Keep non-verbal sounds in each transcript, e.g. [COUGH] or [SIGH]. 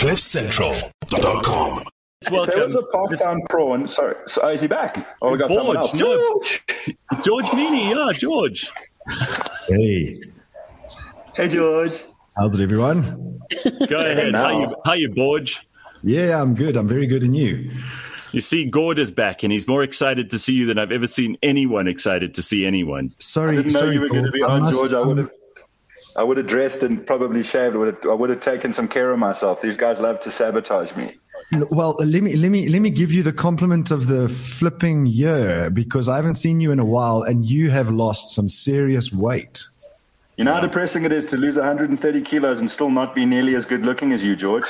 CliffCentral.com. Welcome. There was a Parktown prawn. Sorry, so, oh, is he back? Oh, we got someone else. George, no. George. George Mienie, yeah, George. Hey, Hey, George. how's it, everyone? Go ahead. now. How you, how you, Borge? Yeah, I'm good. I'm very good. And you? You see, Gord is back, and he's more excited to see you than I've ever seen anyone excited to see anyone. Sorry, I didn't know sorry, you were going to be I on, must- George. I would have. I would have dressed and probably shaved. Would have, I would have taken some care of myself. These guys love to sabotage me. Well, uh, let me let me let me give you the compliment of the flipping year because I haven't seen you in a while, and you have lost some serious weight. You know how depressing it is to lose 130 kilos and still not be nearly as good looking as you, George.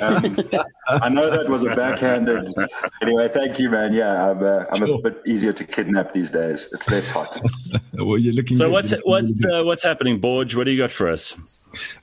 Um, I know that was a backhanded. Anyway, thank you, man. Yeah, I'm, uh, I'm Sure. a bit easier to kidnap these days. It's less hot. [LAUGHS] Well, you're looking. So good. what's looking what's uh, what's happening, Borge? What do you got for us?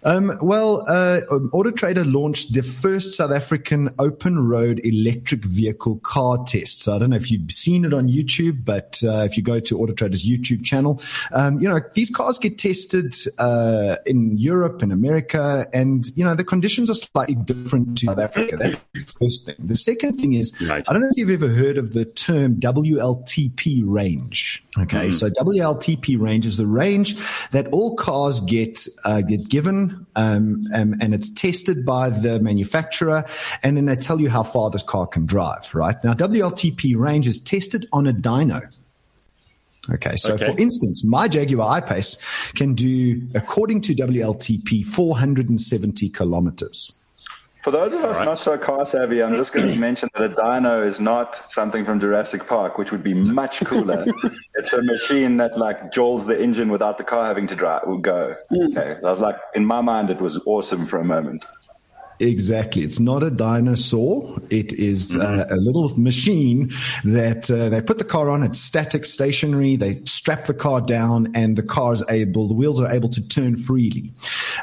Um, well, uh, um, Auto Trader launched the first South African open road electric vehicle car test. So I don't know if you've seen it on YouTube, but uh, if you go to Auto Trader's YouTube channel, um, you know these cars get tested uh, in Europe and America, and you know the conditions are slightly different to South Africa. That's the first thing. The second thing is Right. I don't know if you've ever heard of the term WLTP range. Okay, so WLTP range is the range that all cars get uh, get given, um, um, and it's tested by the manufacturer, and then they tell you how far this car can drive. Right now, WLTP range is tested on a dyno. Okay, so Okay. for instance, my Jaguar I-Pace can do, according to WLTP, 470 kilometers. For those of us Right. not so car savvy, I'm just going to [CLEARS THROAT] mention that a dyno is not something from Jurassic Park, which would be much cooler. [LAUGHS] it's a machine that like jolts the engine without the car having to drive will go. Mm. Okay, so I was like, in my mind, it was awesome for a moment. Exactly. It's not a dinosaur. It is uh, a little machine that uh, they put the car on. It's static, stationary. They strap the car down, and the car is able. The wheels are able to turn freely,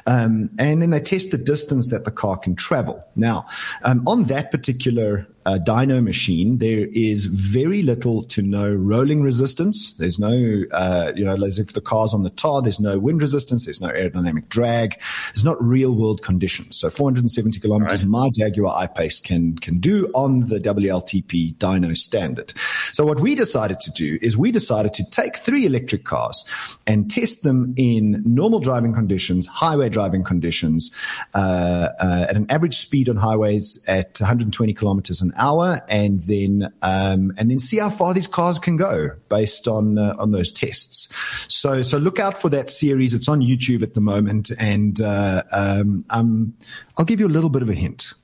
um, and then they test the distance that the car can travel. Now, um, on that particular uh, dyno machine, there is very little to no rolling resistance. There's no, uh, you know, as if the car's on the tar, there's no wind resistance, there's no aerodynamic drag. There's not real world conditions. So 470 kilometers, Right. my Jaguar I-Pace can, can do on the WLTP dyno standard. So what we decided to do is we decided to take three electric cars and test them in normal driving conditions, highway driving conditions, uh, uh, at an average speed on highways at 120 kilometers an hour, and then um, and then see how far these cars can go based on uh, on those tests. So so look out for that series. It's on YouTube at the moment, and uh, um, um, I'll give you a little bit of a hint.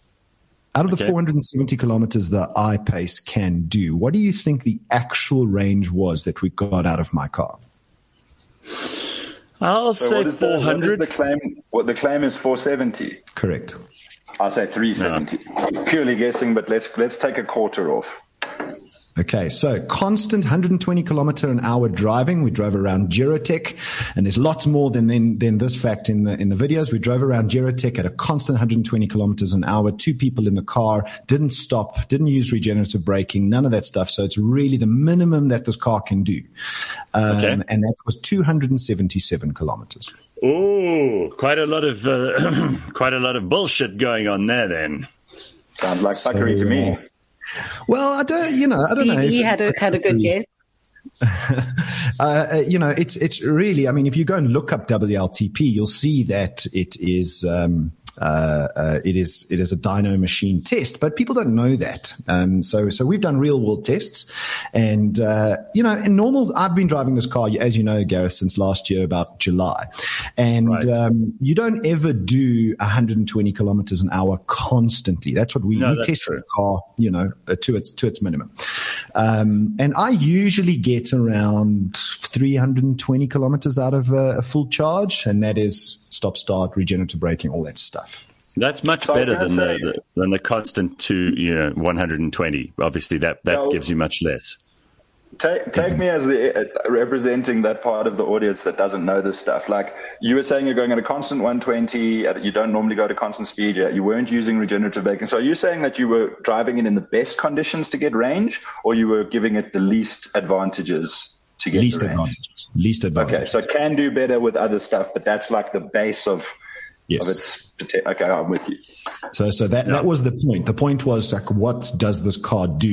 Out of the 470 kilometers the I-Pace can do, what do you think the actual range was that we got out of my car? I'll So say what is the, what is 400. the claim? What the claim is 470. Correct. I'll say 370. Purely guessing, but let's let's take a quarter off. Okay, so constant 120 kilometer an hour driving. We drove around Gerotek, and there's lots more than, than than this fact in the in the videos. We drove around Gerotek at a constant 120 kilometers an hour. Two people in the car, didn't stop, didn't use regenerative braking, none of that stuff. So it's really the minimum that this car can do, um, Okay. and that was 277 kilometers. Oh, quite a lot of uh, [CLEARS THROAT] quite a lot of bullshit going on there. Then Sounds like fuckery to me. Well, I don't, you know, I don't know. if Stevie had a had a good guess. [LAUGHS] uh, uh, you know, it's it's really. I mean, if you go and look up WLTP, you'll see that it is. Um, uh, uh, it is it is a dyno machine test, but people don't know that. Um, so so we've done real world tests, and uh, you know, in normal, I've been driving this car, as you know, Gareth, since last year about July, and Right. um, you don't ever do 120 kilometers an hour constantly. That's what we, No, we test the car, you know, uh, to its to its minimum. Um, and I usually get around 320 kilometers out of a, a full charge, and that is stop, start, regenerative braking, all that stuff. that's much So better than the, the than the constant two, you know, 120. Obviously, that that No. gives you much less. Take, take me as the uh, representing that part of the audience that doesn't know this stuff. Like you were saying, you're going at a constant 120. at- You don't normally go to constant speed yet. You weren't using regenerative braking. So are you saying that you were driving it in the best conditions to get range, or you were giving it the least advantages to get range? Least advantages. Least Okay, so it can do better with other stuff, but that's like the base of Yes. Of its, okay, I'm with you. So, so that, that was the point. The point was like, what does this car do,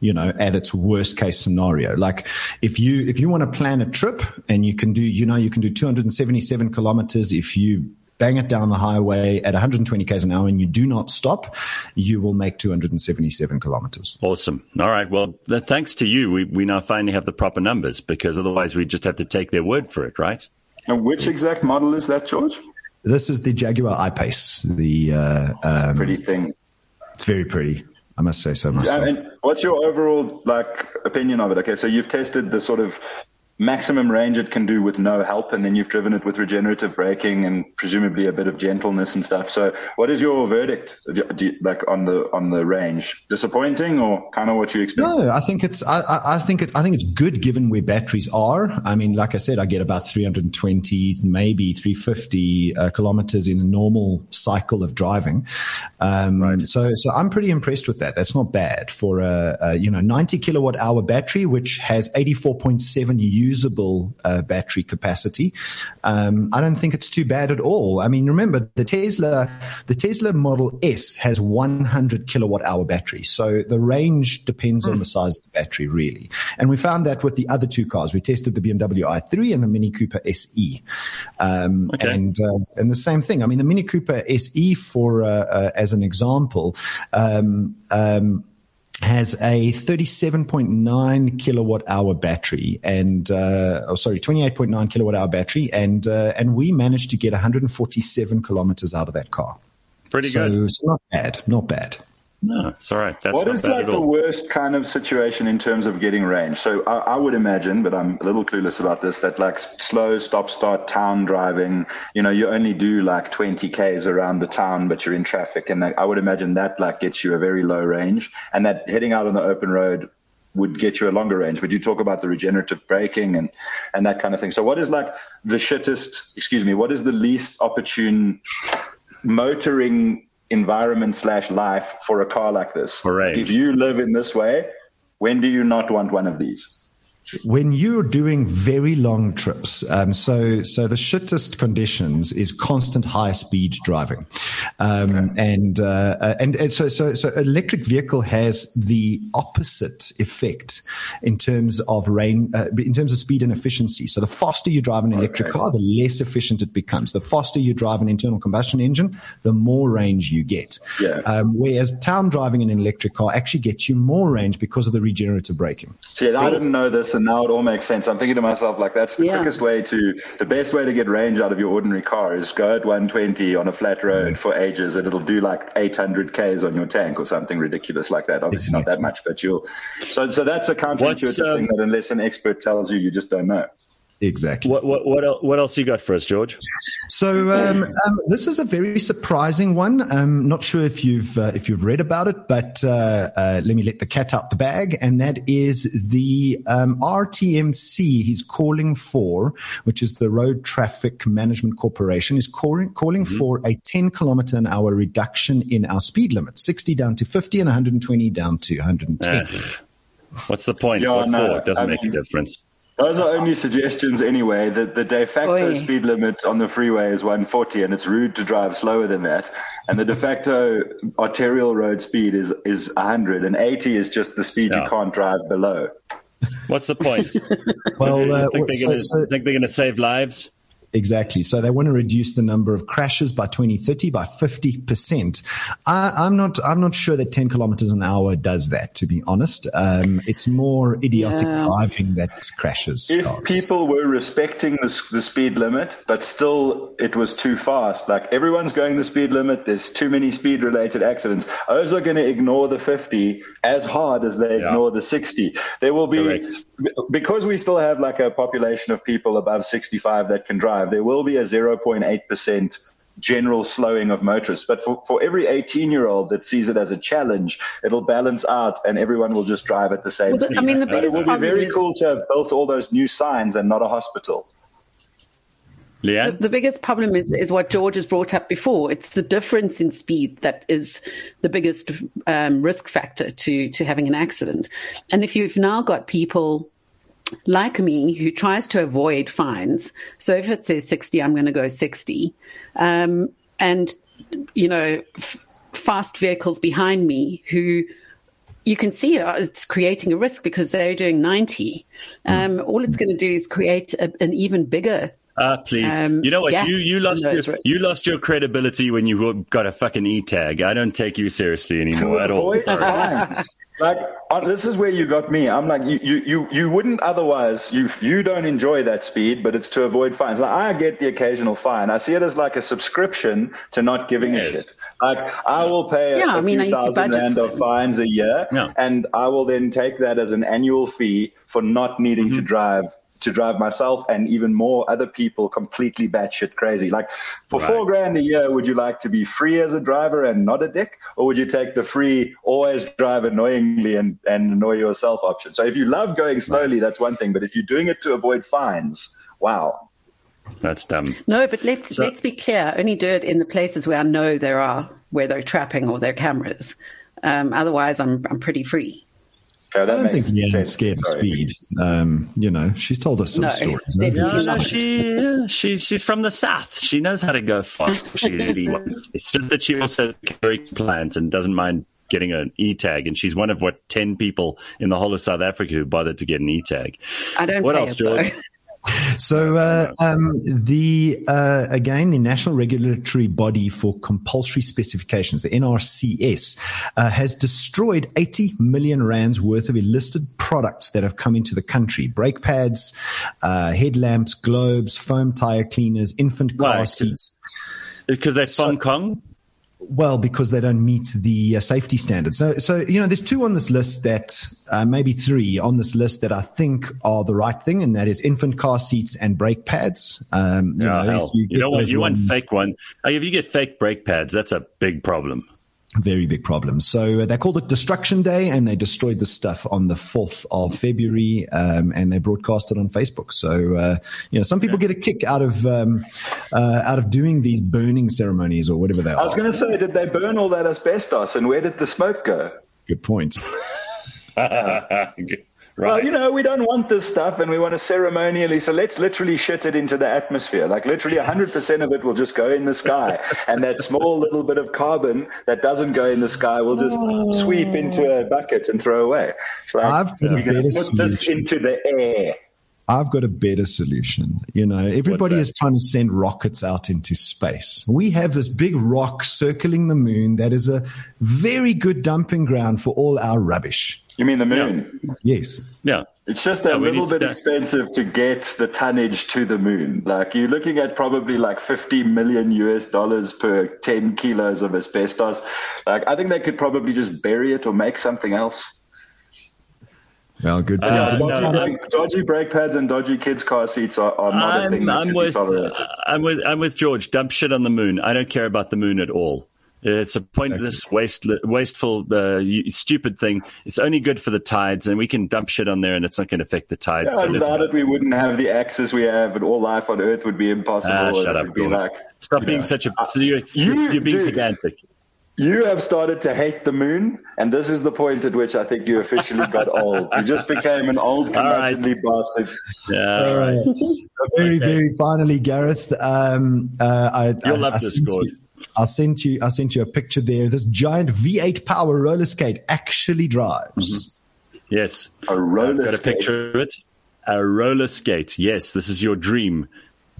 you know, at its worst case scenario? Like if you, if you want to plan a trip and you can do, you know, you can do 277 kilometers if you bang it down the highway at 120 k's an hour and you do not stop, you will make 277 kilometers. Awesome. All right. Well, thanks to you, we, we now finally have the proper numbers because otherwise we just have to take their word for it, right? And which exact model is that, George? This is the Jaguar I-Pace. The uh, um, pretty thing. It's very pretty. I must say so myself. And what's your overall like opinion of it? Okay, so you've tested the sort of maximum range it can do with no help, and then you've driven it with regenerative braking and presumably a bit of gentleness and stuff. So, what is your verdict, you, like on the on the range? Disappointing or kind of what you expect? No, I think it's I, I think it I think it's good given where batteries are. I mean, like I said, I get about 320, maybe 350 uh, kilometers in a normal cycle of driving. Um, right. So, so I'm pretty impressed with that. That's not bad for a, a you know 90 kilowatt hour battery, which has 84.7 U usable uh, battery capacity. Um, I don't think it's too bad at all. I mean, remember the Tesla, the Tesla Model S has 100 kilowatt hour battery. So the range depends mm. on hmm. the size of the battery, really. And we found that with the other two cars. We tested the BMW i3 and the Mini Cooper SE. Um, okay. and, uh, and the same thing. I mean, the Mini Cooper SE for, uh, uh as an example, um, um has a 37.9 kilowatt hour battery and, uh, oh, sorry, 28.9 kilowatt hour battery. And, uh, and we managed to get 147 kilometers out of that car. Pretty so, good. So not bad, not bad. No, it's all right. That's what is like the worst kind of situation in terms of getting range? So I, I, would imagine, but I'm a little clueless about this, that like slow stop start town driving, you know, you only do like 20 Ks around the town, but you're in traffic. And I would imagine that like gets you a very low range and that heading out on the open road would get you a longer range. But you talk about the regenerative braking and, and that kind of thing. So what is like the shittest, excuse me, what is the least opportune motoring environment slash life for a car like this. If you live in this way, when do you not want one of these? When you're doing very long trips, um, so so the shittest conditions is constant high speed driving, um, okay. and, uh, uh, and and so so so electric vehicle has the opposite effect in terms of rain, uh, in terms of speed and efficiency. So the faster you drive an electric okay. car, the less efficient it becomes. The faster you drive an internal combustion engine, the more range you get. Yeah. Um, whereas town driving in an electric car actually gets you more range because of the regenerative braking. See, I didn't know this and now it all makes sense. I'm thinking to myself, like, that's the yeah. quickest way to, the best way to get range out of your ordinary car is go at 120 on a flat road for ages and it'll do like 800 Ks on your tank or something ridiculous like that. Obviously exactly. not that much, but you'll, so, so that's a counterintuitive um, thing that unless an expert tells you, you just don't know. Exactly. What what what else, what else you got for us, George? So um, um, this is a very surprising one. I'm um, not sure if you've uh, if you've read about it, but uh, uh, let me let the cat out the bag, and that is the um, RTMC. He's calling for, which is the Road Traffic Management Corporation, is calling calling mm-hmm. for a 10 kilometer an hour reduction in our speed limit, 60 down to 50 and 120 down to 110. What's the point? Yeah, what no, for? It doesn't I make mean, a difference. Those are only suggestions anyway. The, the de facto Oy. speed limit on the freeway is 140, and it's rude to drive slower than that. And the de facto arterial road speed is, is 100, and 80 is just the speed yeah. you can't drive below. What's the point? [LAUGHS] well, uh, think, they're gonna, so, so, think they're going to save lives? Exactly. So they want to reduce the number of crashes by 2030 by 50%. I, am not, I'm not sure that 10 kilometers an hour does that, to be honest. Um, it's more idiotic yeah. driving that crashes. If cars. people were respecting the, the speed limit, but still it was too fast, like everyone's going the speed limit, there's too many speed related accidents. Those are going to ignore the 50 as hard as they yeah. ignore the 60. There will be, Correct. because we still have like a population of people above 65 that can drive there will be a 0.8% general slowing of motorists. But for, for every 18 year old that sees it as a challenge, it'll balance out and everyone will just drive at the same well, speed. I mean, the biggest it would be very is, cool to have built all those new signs and not a hospital. The, the, biggest problem is, is what George has brought up before. It's the difference in speed that is the biggest um, risk factor to, to having an accident. And if you've now got people like me who tries to avoid fines. So if it says 60, I'm going to go 60. Um, and you know, f- fast vehicles behind me who you can see uh, it's creating a risk because they're doing 90. Um, all it's going to do is create a, an even bigger Ah, please. Um, you know what? yeah, you you lost those your, you lost your credibility when you got a fucking e tag. I don't take you seriously anymore at all. Avoid Sorry. fines. Like uh, this is where you got me. I'm like you, you, you, you wouldn't otherwise. You, you don't enjoy that speed, but it's to avoid fines. Like I get the occasional fine. I see it as like a subscription to not giving a shit. Like I will pay a, Yeah, I a mean, I few used thousand rand of fines a year, Yeah. and I will then take that as an annual fee for not needing Mm-hmm. to drive. To drive myself and even more other people completely batshit crazy. Like for four grand a year, would you like to be free as a driver and not a dick? Or would you take the free, always drive annoyingly and, and annoy yourself option? So if you love going slowly, that's one thing. But if you're doing it to avoid fines, wow. That's dumb. No, but let's So- let's be clear. Only do it in the places where I know there are where they're trapping or there are cameras. Um, otherwise, I'm I'm pretty free. Okay, I don't think Leanne's sense. scared of Sorry. speed. Um, you know, she's told us some No, stories. definitely No, no, not. she, she's she's from the south. She knows how to go fast. if She really [LAUGHS] wants. It's just that she also very compliant and doesn't mind getting an e tag. And she's one of what ten people in the whole of South Africa who bothered to get an e tag. I don't. What else, it, though. George? [LAUGHS] So uh, um, the uh, again the National Regulatory Body for Compulsory Specifications, the NRCS, uh, has destroyed 80 million rands worth of illicit products that have come into the country: brake pads, uh, headlamps, globes, foam tire cleaners, infant car Why? seats. Because they're Hong Kong. Well, because they don't meet the uh, safety standards. So, so you know, there's two on this list that uh, maybe three on this list that I think are the right thing, and that is infant car seats and brake pads. Um, you Yeah, know, You, get don't want you fake one. Like if you get fake brake pads, that's a big problem. Very big problem. So uh, they called it Destruction Day, and they destroyed the stuff on the fourth of February, um, and they broadcast it on Facebook. So uh, you know, some people get a kick out of um, uh, out of doing these burning ceremonies or whatever they I was going to say, did they burn all that asbestos and where did the smoke go? Good point. [LAUGHS] right. Well, you know, we don't want this stuff and we want to ceremonially, so let's literally shit it into the atmosphere. Like literally 100% of it will just go in the sky. And that small little bit of carbon that doesn't go in the sky will just sweep into a bucket and throw away. Like, I've got a better to put this into the air. I've got a better solution. You know, everybody is trying to send rockets out into space. We have this big rock circling the moon that is a very good dumping ground for all our rubbish. You mean the moon? Yes. Yeah. It's just a Yeah, little need to- bit expensive to get the tonnage to the moon. Like you're looking at probably like 50 million US dollars per 10 kilos of asbestos. Like I think they could probably just bury it or make something else. Well, good point. Uh, dodgy, no, brake, dodgy brake pads and dodgy kids' car seats are, are not a thing I'm, that I'm should be with tolerated. I'm with I'm with George. Dump shit on the moon. I don't care about the moon at all. It's a pointless, waste, wasteful, uh, stupid thing. It's only good for the tides, and we can dump shit on there, and it's not going to affect the tides. Yeah, so without it, we wouldn't have the access we have, and all life on Earth would be impossible. Ah, shut up, would be like, Stop you being know, such a. So you're, you- you're being dude. pedantic. You have started to hate the moon, and this is the point at which I think you officially got [LAUGHS] old. You just became an old, All right. curmudgeonly bastard. Yeah, all right. [LAUGHS] very, Okay. very finally, Gareth. Um, uh, I, You'll I, love I this, sent you- I sent you. I sent you a picture there. This giant V8 power roller skate actually drives. Yes. A roller I've got a picture of it. A roller skate. Yes, this is your dream.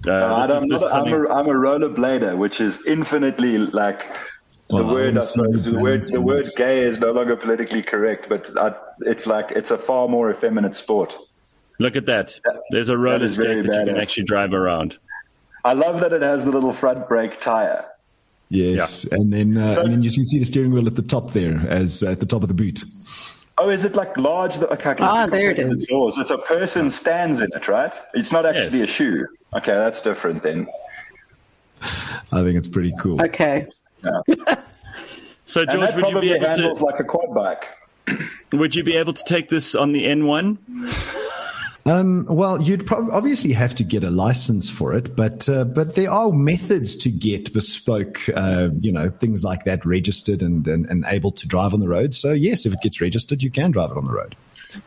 Uh, I this is- don't- this is I'm, something- a, I'm a rollerblader, which is infinitely like the Well, I word. I suppose the word the word gay is no longer politically correct, but I, it's like it's a far more effeminate sport. Look at that. There's a roller is very skate that you can actually drive around. I love that it has the little front brake tire. Yes, and then uh, So- and then you can see the steering wheel at the top there, as at the top of the boot. Oh, is it like large? that- Okay, I Ah, there it is. compared to doors. It's a person stands in it, right? It's not actually Yes. a shoe. Okay, that's different then. I think it's pretty cool. Okay. So And George, that would you be able handles to like a quad bike. would you be able to take this on the N1? Um, well, you'd prob- obviously have to get a license for it, but uh, but there are methods to get bespoke, uh, you know, things like that registered and, and and able to drive on the road. So yes, if it gets registered, you can drive it on the road.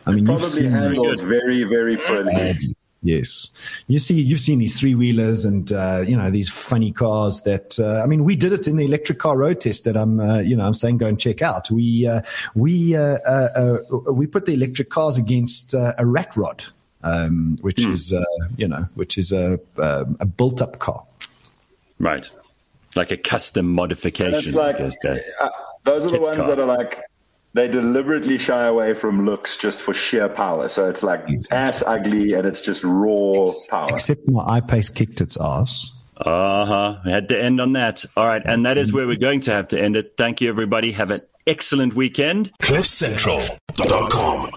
I mean, you've Probably seen handles very, very poorly. Yes, you see, you've seen these three wheelers and uh, you know these funny cars. That uh, I mean, we did it in the electric car road test. That I'm, uh, you know, I'm saying go and check out. We uh, we uh, uh, we put the electric cars against a rat rod, um, which mm. is you know, which is a a built up car. Right, like a custom modification. Like, those are the ones car. that are like they deliberately shy away from looks just for sheer power. So it's like exactly. ass ugly and it's just raw Ex- power. Except my I-Pace kicked its ass. Uh huh. Had to end on that. All right. And that is where we're going to have to end it. Thank you, everybody. Have an excellent weekend. CliffCentral.com